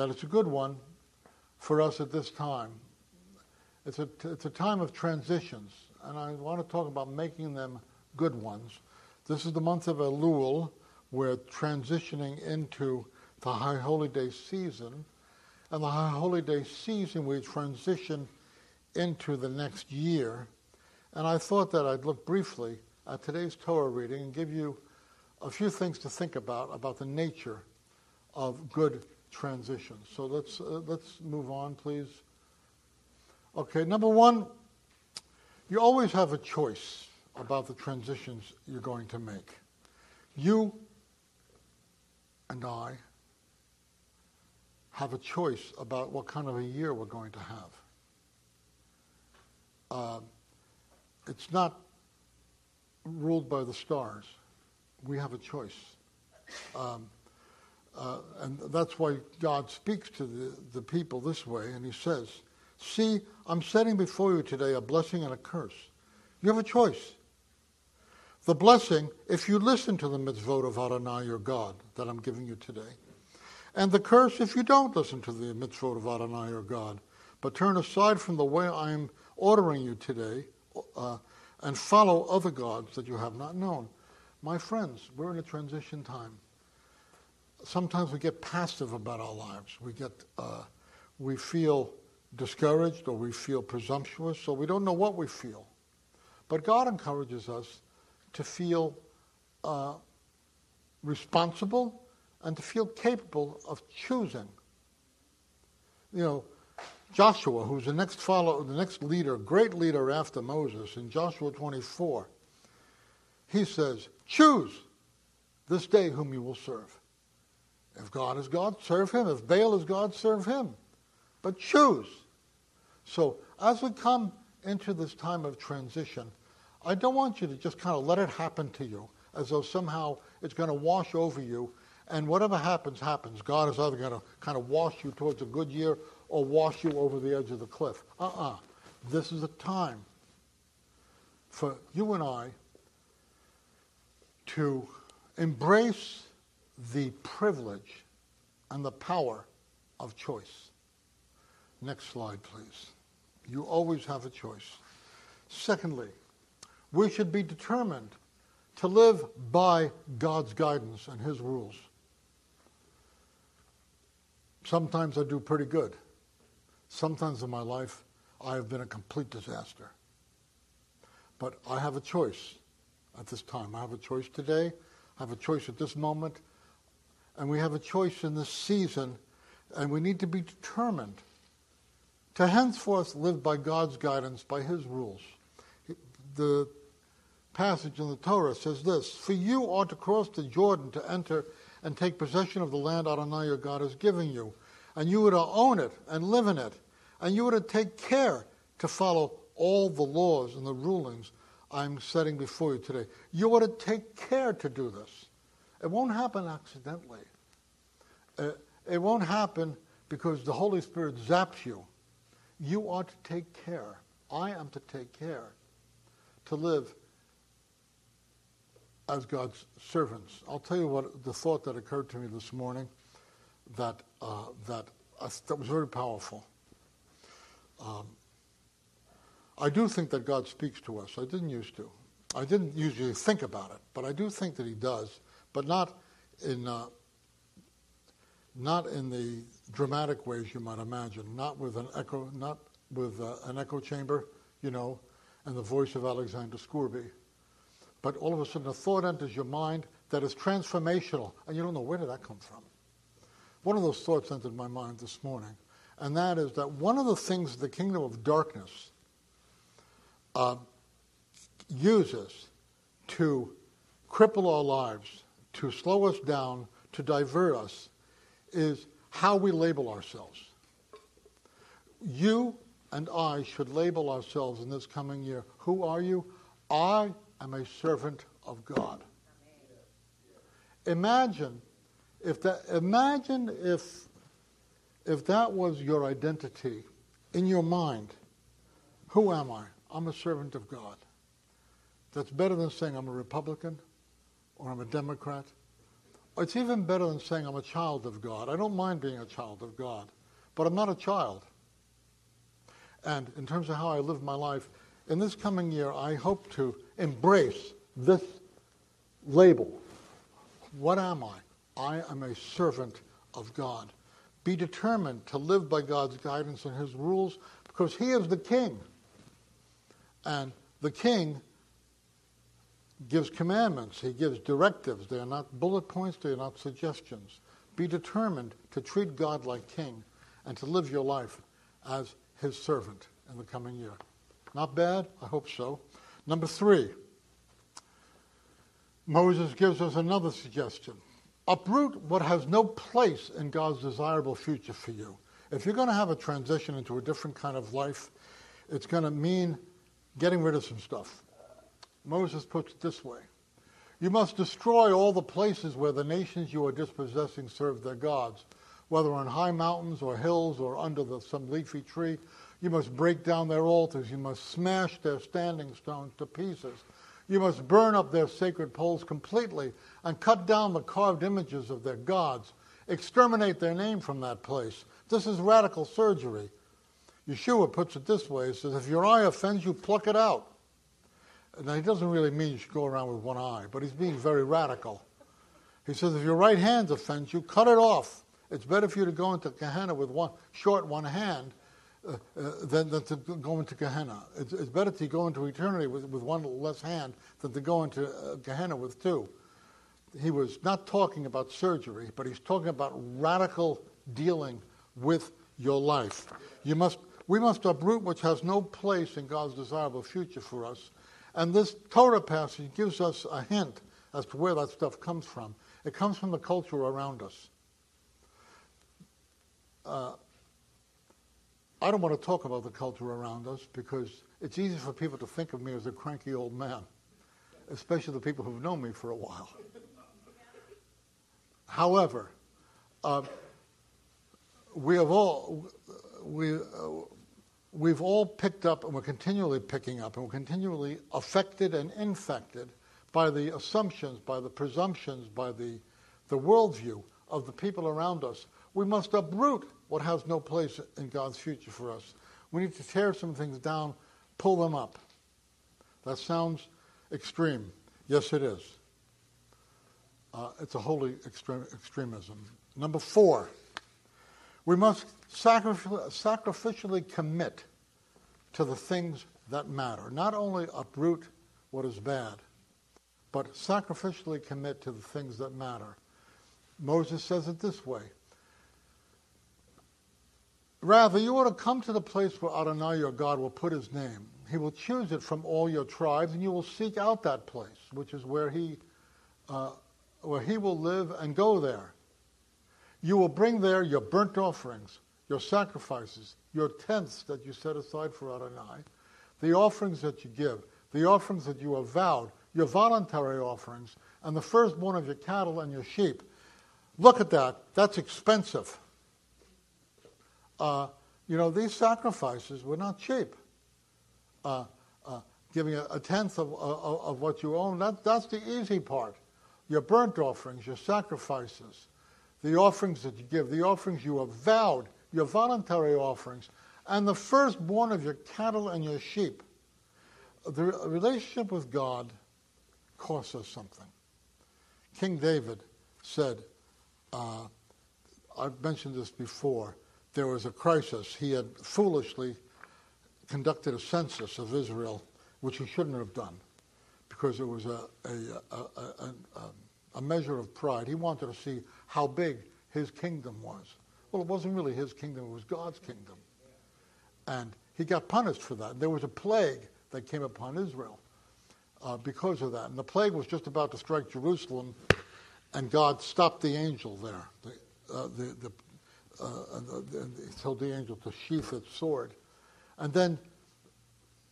that it's a good one for us at this time. It's a, it's a time of transitions, and I want to talk about making them good ones. This is the month of Elul. We're transitioning into the High Holy Day season. And the High Holy Day season, we transition into the next year. And I thought that I'd look briefly at today's Torah reading and give you a few things to think about about the nature of good transitions. So let's uh, let's move on, please. Okay, number one, you always have a choice about the transitions you're going to make. You and I have a choice about what kind of a year we're going to have. Uh, it's not ruled by the stars. We have a choice. Um, uh, and that's why God speaks to the, the people this way, and He says, See, I'm setting before you today a blessing and a curse. You have a choice. The blessing, if you listen to the mitzvot of Adonai, your God, that I'm giving you today. And the curse, if you don't listen to the mitzvot of Adonai, your God, but turn aside from the way I'm ordering you today uh, and follow other gods that you have not known. My friends, we're in a transition time. Sometimes we get passive about our lives. We get, uh, we feel discouraged or we feel presumptuous, or we don't know what we feel. But God encourages us to feel uh, responsible and to feel capable of choosing. You know, Joshua, who's the next follower, the next leader, great leader after Moses, in Joshua 24, he says, Choose this day whom you will serve. If God is God, serve him. If Baal is God, serve him. But choose. So as we come into this time of transition, I don't want you to just kind of let it happen to you as though somehow it's going to wash over you and whatever happens, happens. God is either going to kind of wash you towards a good year or wash you over the edge of the cliff. Uh-uh. This is a time for you and I to embrace the privilege and the power of choice. Next slide, please. You always have a choice. Secondly, we should be determined to live by God's guidance and His rules. Sometimes I do pretty good. Sometimes in my life, I have been a complete disaster. But I have a choice at this time. I have a choice today. I have a choice at this moment. And we have a choice in this season. And we need to be determined to henceforth live by God's guidance, by His rules. The passage in the Torah says this For you ought to cross the Jordan to enter and take possession of the land Adonai your God is giving you. And you were to own it and live in it. And you were to take care to follow all the laws and the rulings I'm setting before you today. You ought to take care to do this. It won't happen accidentally. Uh, it won't happen because the Holy Spirit zaps you. You ought to take care. I am to take care to live as God's servants. I'll tell you what the thought that occurred to me this morning that uh, that uh, that was very powerful. Um, I do think that God speaks to us. I didn't used to. I didn't usually think about it, but I do think that He does, but not in uh, not in the dramatic ways you might imagine. Not with an echo, not with uh, an echo chamber, you know, and the voice of Alexander Scourby but all of a sudden a thought enters your mind that is transformational, and you don't know where did that come from. One of those thoughts entered my mind this morning, and that is that one of the things the kingdom of darkness uh, uses to cripple our lives, to slow us down, to divert us, is how we label ourselves. You and I should label ourselves in this coming year. Who are you? I am a servant of God. Imagine if that imagine if if that was your identity in your mind. Who am I? I'm a servant of God. That's better than saying I'm a Republican or I'm a Democrat. It's even better than saying I'm a child of God. I don't mind being a child of God, but I'm not a child. And in terms of how I live my life, in this coming year, I hope to embrace this label. What am I? I am a servant of God. Be determined to live by God's guidance and His rules because He is the King. And the King gives commandments, He gives directives. They are not bullet points, they are not suggestions. Be determined to treat God like King and to live your life as His servant in the coming year. Not bad? I hope so. Number three, Moses gives us another suggestion. Uproot what has no place in God's desirable future for you. If you're going to have a transition into a different kind of life, it's going to mean getting rid of some stuff. Moses puts it this way You must destroy all the places where the nations you are dispossessing serve their gods, whether on high mountains or hills or under the, some leafy tree. You must break down their altars. You must smash their standing stones to pieces. You must burn up their sacred poles completely and cut down the carved images of their gods. Exterminate their name from that place. This is radical surgery. Yeshua puts it this way He says, If your eye offends you, pluck it out. Now, he doesn't really mean you should go around with one eye, but he's being very radical. He says, If your right hand offends you, cut it off. It's better for you to go into Gehenna with one short one hand uh, uh, than, than, to go into Gehenna. It's, it's, better to go into eternity with, with one less hand than to go into uh, Gehenna with two. He was not talking about surgery, but he's talking about radical dealing with your life. You must, we must uproot which has no place in God's desirable future for us. And this Torah passage gives us a hint as to where that stuff comes from. It comes from the culture around us. Uh, I don't want to talk about the culture around us because it's easy for people to think of me as a cranky old man, especially the people who've known me for a while. However, uh, we have all we uh, we've all picked up and we're continually picking up and we're continually affected and infected by the assumptions, by the presumptions, by the the worldview of the people around us. We must uproot what has no place in God's future for us. We need to tear some things down, pull them up. That sounds extreme. Yes, it is. Uh, it's a holy extremism. Number four, we must sacrificially commit to the things that matter. Not only uproot what is bad, but sacrificially commit to the things that matter. Moses says it this way Rather, you ought to come to the place where Adonai your God will put his name. He will choose it from all your tribes, and you will seek out that place, which is where he, uh, where he will live, and go there. You will bring there your burnt offerings, your sacrifices, your tenths that you set aside for Adonai, the offerings that you give, the offerings that you have vowed, your voluntary offerings, and the firstborn of your cattle and your sheep. Look at that. That's expensive uh, you know, these sacrifices were not cheap. Uh, uh, giving a, a tenth of, of, of, what you own, that, that's the easy part. Your burnt offerings, your sacrifices, the offerings that you give, the offerings you have vowed, your voluntary offerings, and the firstborn of your cattle and your sheep. The relationship with God costs us something. King David said, uh, I've mentioned this before, there was a crisis. He had foolishly conducted a census of Israel, which he shouldn't have done, because it was a, a, a, a, measure of pride. He wanted to see how big his kingdom was. Well, it wasn't really his kingdom, it was God's kingdom. And he got punished for that. There was a plague that came upon Israel uh, because of that. And the plague was just about to strike Jerusalem, and God stopped the angel there. The, uh, the, the, uh, and he told the angel to sheath its sword. And then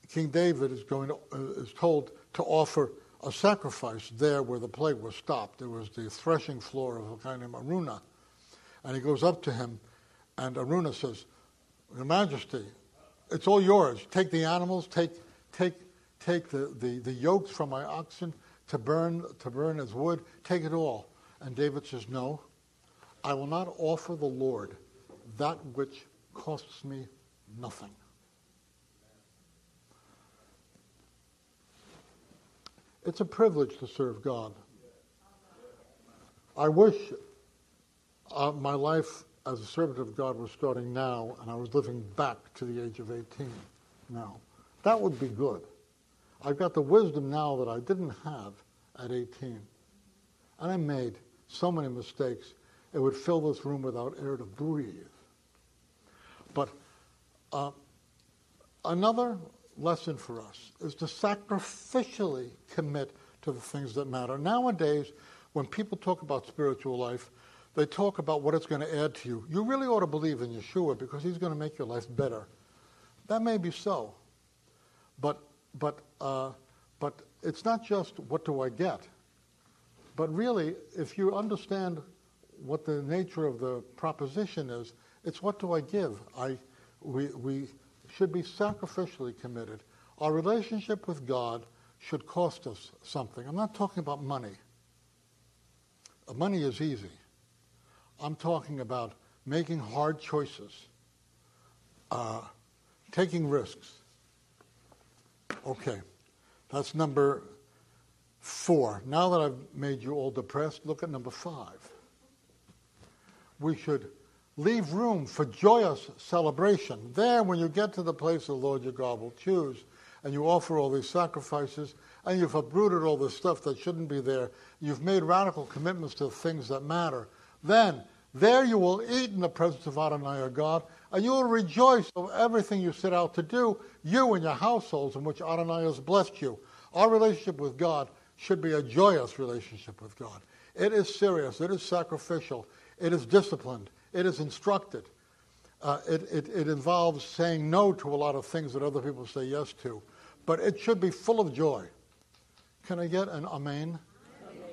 King David is going to, uh, is told to offer a sacrifice there where the plague was stopped. There was the threshing floor of a guy named Araunah. And he goes up to him, and Araunah says, Your Majesty, it's all yours. Take the animals, take, take, take the, the, the yokes from my oxen to burn, to burn as wood, take it all. And David says, No, I will not offer the Lord that which costs me nothing. It's a privilege to serve God. I wish uh, my life as a servant of God was starting now and I was living back to the age of 18 now. That would be good. I've got the wisdom now that I didn't have at 18. And I made so many mistakes, it would fill this room without air to breathe. But uh, another lesson for us is to sacrificially commit to the things that matter. Nowadays, when people talk about spiritual life, they talk about what it's going to add to you. You really ought to believe in Yeshua because he's going to make your life better. That may be so. But, but, uh, but it's not just what do I get. But really, if you understand what the nature of the proposition is, it's what do I give? I, we, we should be sacrificially committed. Our relationship with God should cost us something. I'm not talking about money. Money is easy. I'm talking about making hard choices, uh, taking risks. Okay, that's number four. Now that I've made you all depressed, look at number five. We should leave room for joyous celebration. There, when you get to the place the Lord your God will choose, and you offer all these sacrifices, and you've uprooted all the stuff that shouldn't be there, you've made radical commitments to things that matter, then there you will eat in the presence of Adonai your God, and you will rejoice of everything you set out to do, you and your households in which Adonai has blessed you. Our relationship with God should be a joyous relationship with God. It is serious, it is sacrificial, it is disciplined, it is instructed. Uh, it, it, it involves saying no to a lot of things that other people say yes to. But it should be full of joy. Can I get an amen? amen?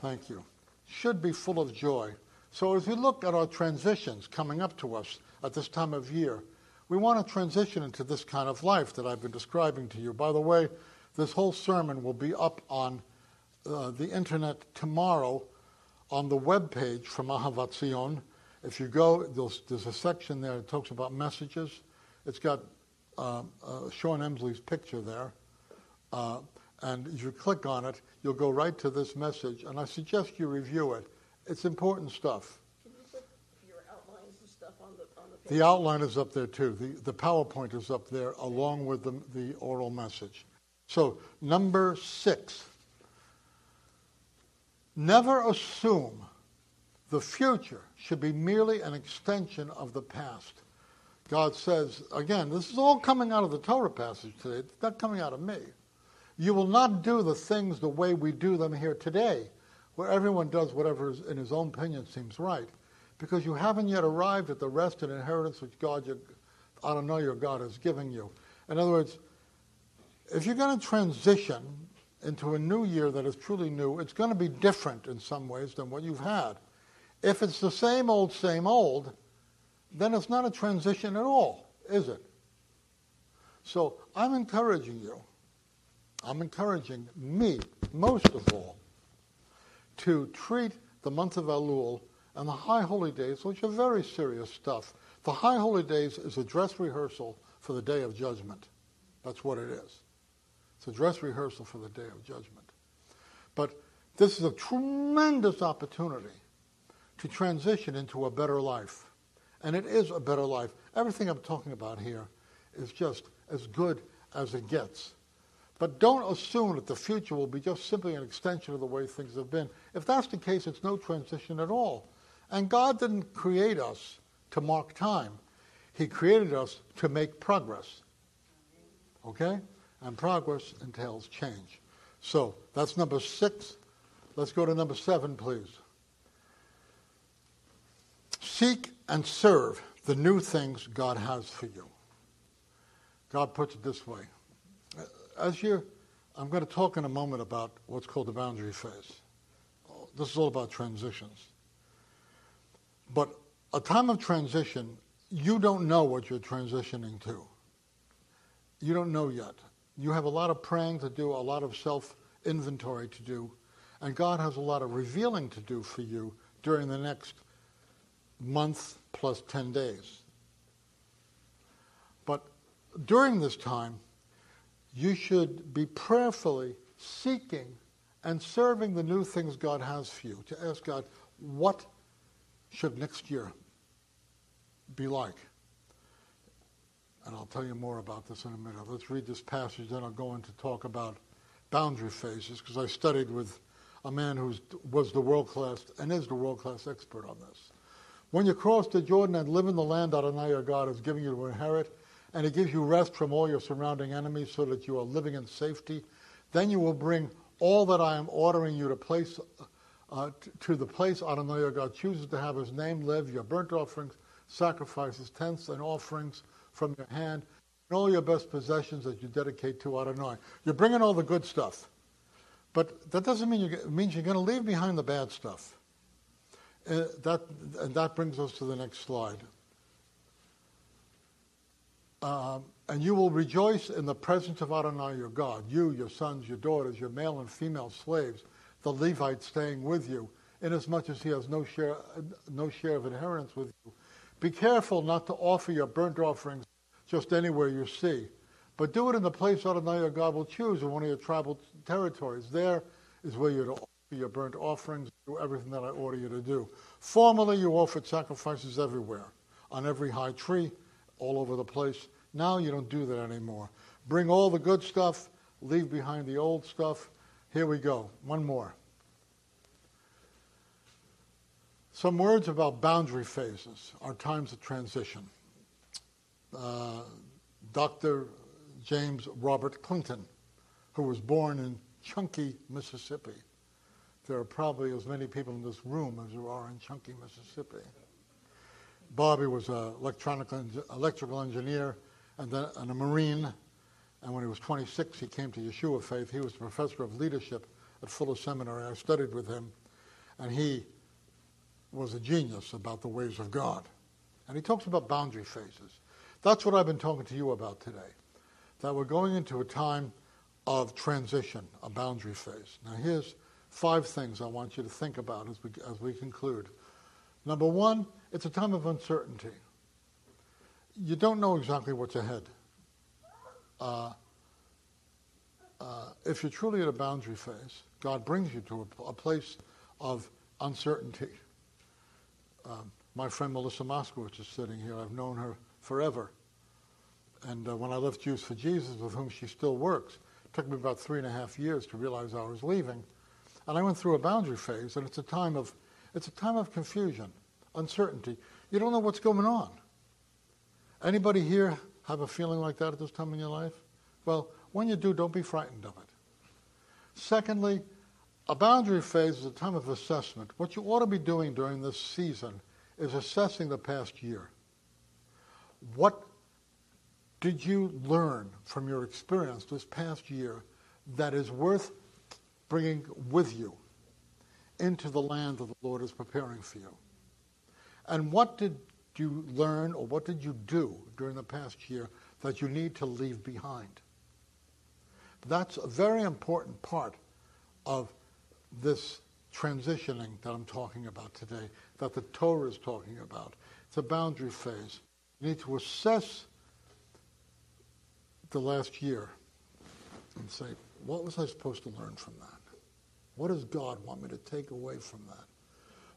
Thank you. Should be full of joy. So as we look at our transitions coming up to us at this time of year, we want to transition into this kind of life that I've been describing to you. By the way, this whole sermon will be up on uh, the internet tomorrow on the web page from Ahavat Zion. If you go, there's, a section there that talks about messages. It's got uh, uh, Sean Emsley's picture there. Uh, and if you click on it, you'll go right to this message. And I suggest you review it. It's important stuff. Can you put your outlines and stuff on the, on the page? The outline is up there too. The, the PowerPoint is up there along with the, the oral message. So, number six. Never assume the future should be merely an extension of the past. God says, again, this is all coming out of the Torah passage today. It's not coming out of me. You will not do the things the way we do them here today, where everyone does whatever in his own opinion seems right, because you haven't yet arrived at the rest and inheritance which God, your, I don't know, your God is giving you. In other words, if you're going to transition into a new year that is truly new, it's going to be different in some ways than what you've had. If it's the same old, same old, then it's not a transition at all, is it? So I'm encouraging you, I'm encouraging me, most of all, to treat the month of Elul and the High Holy Days, which are very serious stuff. The High Holy Days is a dress rehearsal for the Day of Judgment. That's what it is. It's a dress rehearsal for the Day of Judgment. But this is a tremendous opportunity to transition into a better life. And it is a better life. Everything I'm talking about here is just as good as it gets. But don't assume that the future will be just simply an extension of the way things have been. If that's the case, it's no transition at all. And God didn't create us to mark time. He created us to make progress. Okay? And progress entails change. So that's number six. Let's go to number seven, please. Seek and serve the new things God has for you. God puts it this way. As you, I'm going to talk in a moment about what's called the boundary phase. This is all about transitions. But a time of transition, you don't know what you're transitioning to. You don't know yet. You have a lot of praying to do, a lot of self inventory to do, And God has a lot of revealing to do for you during the next month plus 10 days. But during this time, you should be prayerfully seeking and serving the new things God has for you. To ask God, what should next year be like? And I'll tell you more about this in a minute. Let's read this passage, then I'll go on to talk about boundary phases, because I studied with a man who was the world class and is the world class expert on this. When you cross the Jordan and live in the land Adonai your God is giving you to inherit, and it gives you rest from all your surrounding enemies so that you are living in safety, then you will bring all that I am ordering you to place uh, to the place Adonai your God chooses to have his name live, your burnt offerings, sacrifices, tents, and offerings from your hand, and all your best possessions that you dedicate to Adonai. You're bringing all the good stuff. But that doesn't mean you means you're going to leave behind the bad stuff. Uh, that, and that brings us to the next slide. Um, and you will rejoice in the presence of Adonai your God, you, your sons, your daughters, your male and female slaves, the Levites staying with you, inasmuch as he has no share, no share of inheritance with you. Be careful not to offer your burnt offerings just anywhere you see, but do it in the place Adonai your God will choose in one of your tribal territories. There is where you're to offer your burnt offerings, do everything that I order you to do. Formerly, you offered sacrifices everywhere, on every high tree, all over the place. Now you don't do that anymore. Bring all the good stuff, leave behind the old stuff. Here we go. One more. Some words about boundary phases are times of transition. Uh, Dr. James Robert Clinton, who was born in Chunky, Mississippi. There are probably as many people in this room as there are in Chunky, Mississippi. Bobby was an electrical engineer and, then, and a Marine. And when he was 26, he came to Yeshua Faith. He was the professor of leadership at Fuller Seminary. I studied with him. And he was a genius about the ways of God. And he talks about boundary phases. That's what I've been talking to you about today. That we're going into a time of transition, a boundary phase. Now, here's five things I want you to think about as we, as we conclude. Number one, it's a time of uncertainty. You don't know exactly what's ahead. Uh, uh, if you're truly at a boundary phase, God brings you to a, a place of uncertainty. Um, my friend Melissa Moskowitz is sitting here. I've known her forever. And uh, when I left Jews for Jesus, with whom she still works, it took me about three and a half years to realize I was leaving. And I went through a boundary phase, and it's a time of, it's a time of confusion, uncertainty. You don't know what's going on. Anybody here have a feeling like that at this time in your life? Well, when you do, don't be frightened of it. Secondly, a boundary phase is a time of assessment. What you ought to be doing during this season is assessing the past year. What did you learn from your experience this past year that is worth bringing with you into the land that the Lord is preparing for you? And what did you learn or what did you do during the past year that you need to leave behind? That's a very important part of this transitioning that I'm talking about today, that the Torah is talking about. It's a boundary phase. You need to assess the last year and say, what was I supposed to learn from that? What does God want me to take away from that?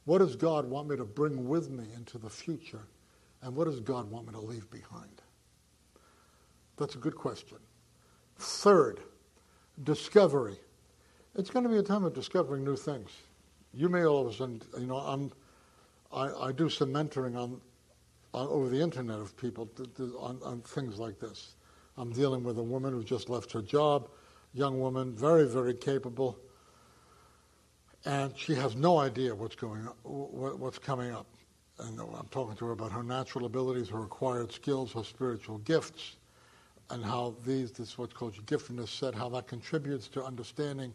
What does God want me to bring with me into the future? And what does God want me to leave behind? That's a good question. Third, discovery. It's going to be a time of discovering new things. You may all of a sudden, you know, I'm, I, I do some mentoring on, on over the internet of people on, on things like this. I'm dealing with a woman who just left her job, young woman, very, very capable, and she has no idea what's going what's coming up. And I'm talking to her about her natural abilities, her acquired skills, her spiritual gifts, and how these, this is what's called your giftedness set, how that contributes to understanding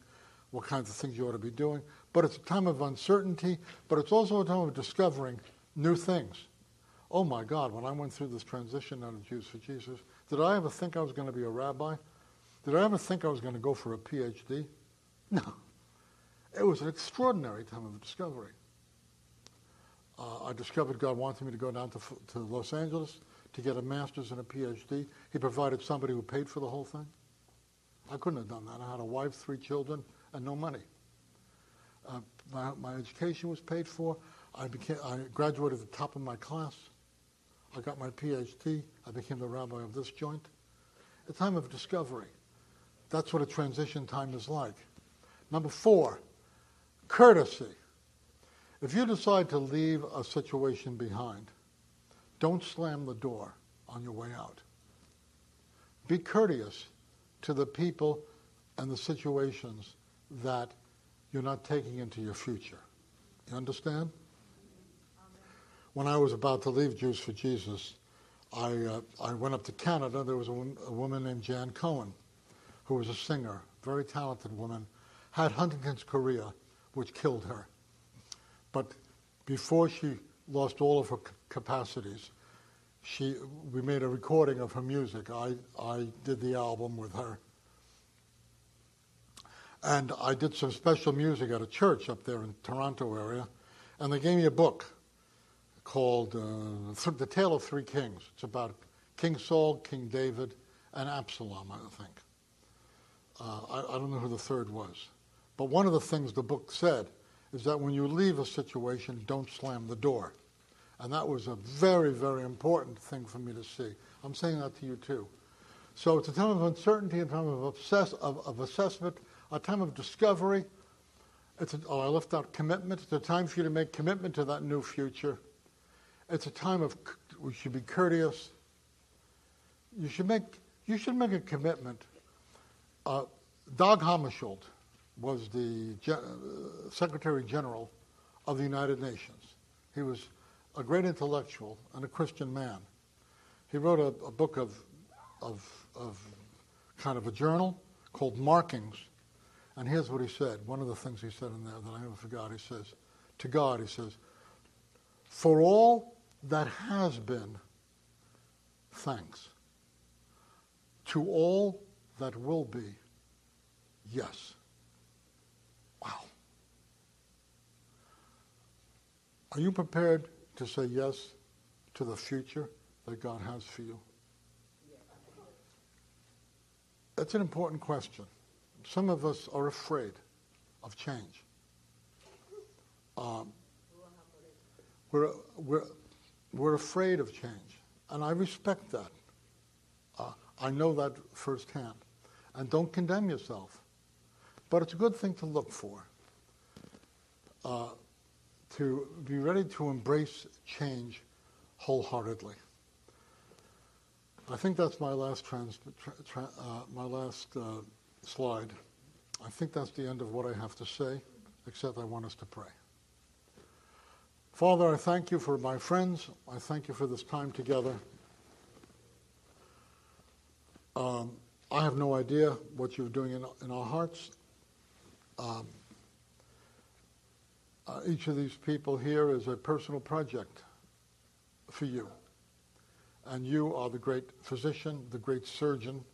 what kinds of things you ought to be doing. But it's a time of uncertainty, but it's also a time of discovering new things. Oh my God, when I went through this transition out of Jews for Jesus, did I ever think I was going to be a rabbi? Did I ever think I was going to go for a PhD? No. It was an extraordinary time of discovery. Uh, I discovered God wanted me to go down to, to Los Angeles to get a master's and a PhD. He provided somebody who paid for the whole thing. I couldn't have done that. I had a wife, three children, and no money. Uh, my, my education was paid for. I, became, I graduated at the top of my class. I got my PhD. I became the rabbi of this joint. A time of discovery. That's what a transition time is like. Number four, courtesy. If you decide to leave a situation behind, don't slam the door on your way out. Be courteous to the people and the situations that you're not taking into your future. You understand? When I was about to leave Jews for Jesus, I, uh, I went up to Canada. There was a, a woman named Jan Cohen, who was a singer, very talented woman, had Huntington's chorea, which killed her. But before she lost all of her capacities, she, we made a recording of her music. I, I did the album with her. And I did some special music at a church up there in Toronto area, and they gave me a book called uh, The Tale of Three Kings. It's about King Saul, King David, and Absalom, I think. Uh, I, I don't know who the third was. But one of the things the book said is that when you leave a situation, don't slam the door. And that was a very, very important thing for me to see. I'm saying that to you too. So it's a time of uncertainty, a time of, obsess, of, of assessment, a time of discovery. It's a, oh, I left out commitment. It's a time for you to make commitment to that new future. It's a time of we should be courteous. You should make you should make a commitment. Uh, Dag Hammarskjöld was the uh, Secretary General of the United Nations. He was a great intellectual and a Christian man. He wrote a, a book of, of, of kind of a journal called Markings. And here's what he said. One of the things he said in there that I never forgot. He says, to God, he says, for all that has been, thanks. To all that will be, yes. Are you prepared to say yes to the future that God has for you? That's an important question. Some of us are afraid of change. Um, we're, we're, we're afraid of change, and I respect that. Uh, I know that firsthand. And don't condemn yourself. But it's a good thing to look for. Uh, to be ready to embrace change wholeheartedly. I think that's my last trans, tra, tra, uh, my last uh, slide. I think that's the end of what I have to say, except I want us to pray. Father, I thank you for my friends. I thank you for this time together. Um, I have no idea what you're doing in, in our hearts. Um, uh, each of these people here is a personal project for you. And you are the great physician, the great surgeon.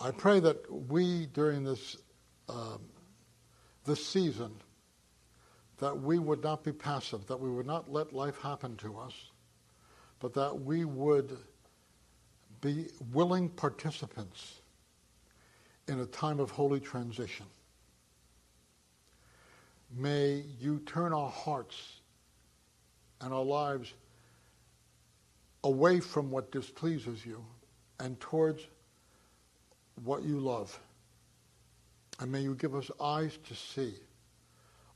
I pray that we, during this, um, this season, that we would not be passive, that we would not let life happen to us, but that we would be willing participants in a time of holy transition. May you turn our hearts and our lives away from what displeases you and towards what you love. And may you give us eyes to see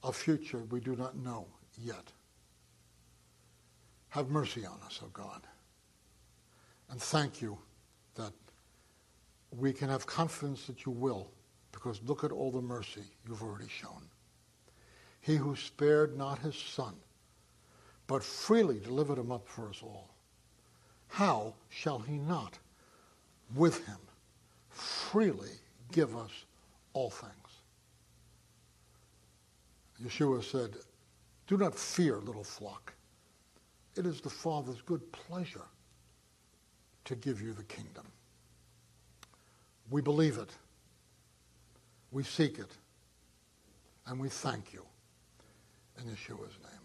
a future we do not know yet. Have mercy on us, O oh God. And thank you that we can have confidence that you will, because look at all the mercy you've already shown. He who spared not his son, but freely delivered him up for us all, how shall he not with him freely give us all things? Yeshua said, Do not fear, little flock. It is the Father's good pleasure to give you the kingdom. We believe it. We seek it. And we thank you in Yeshua's name.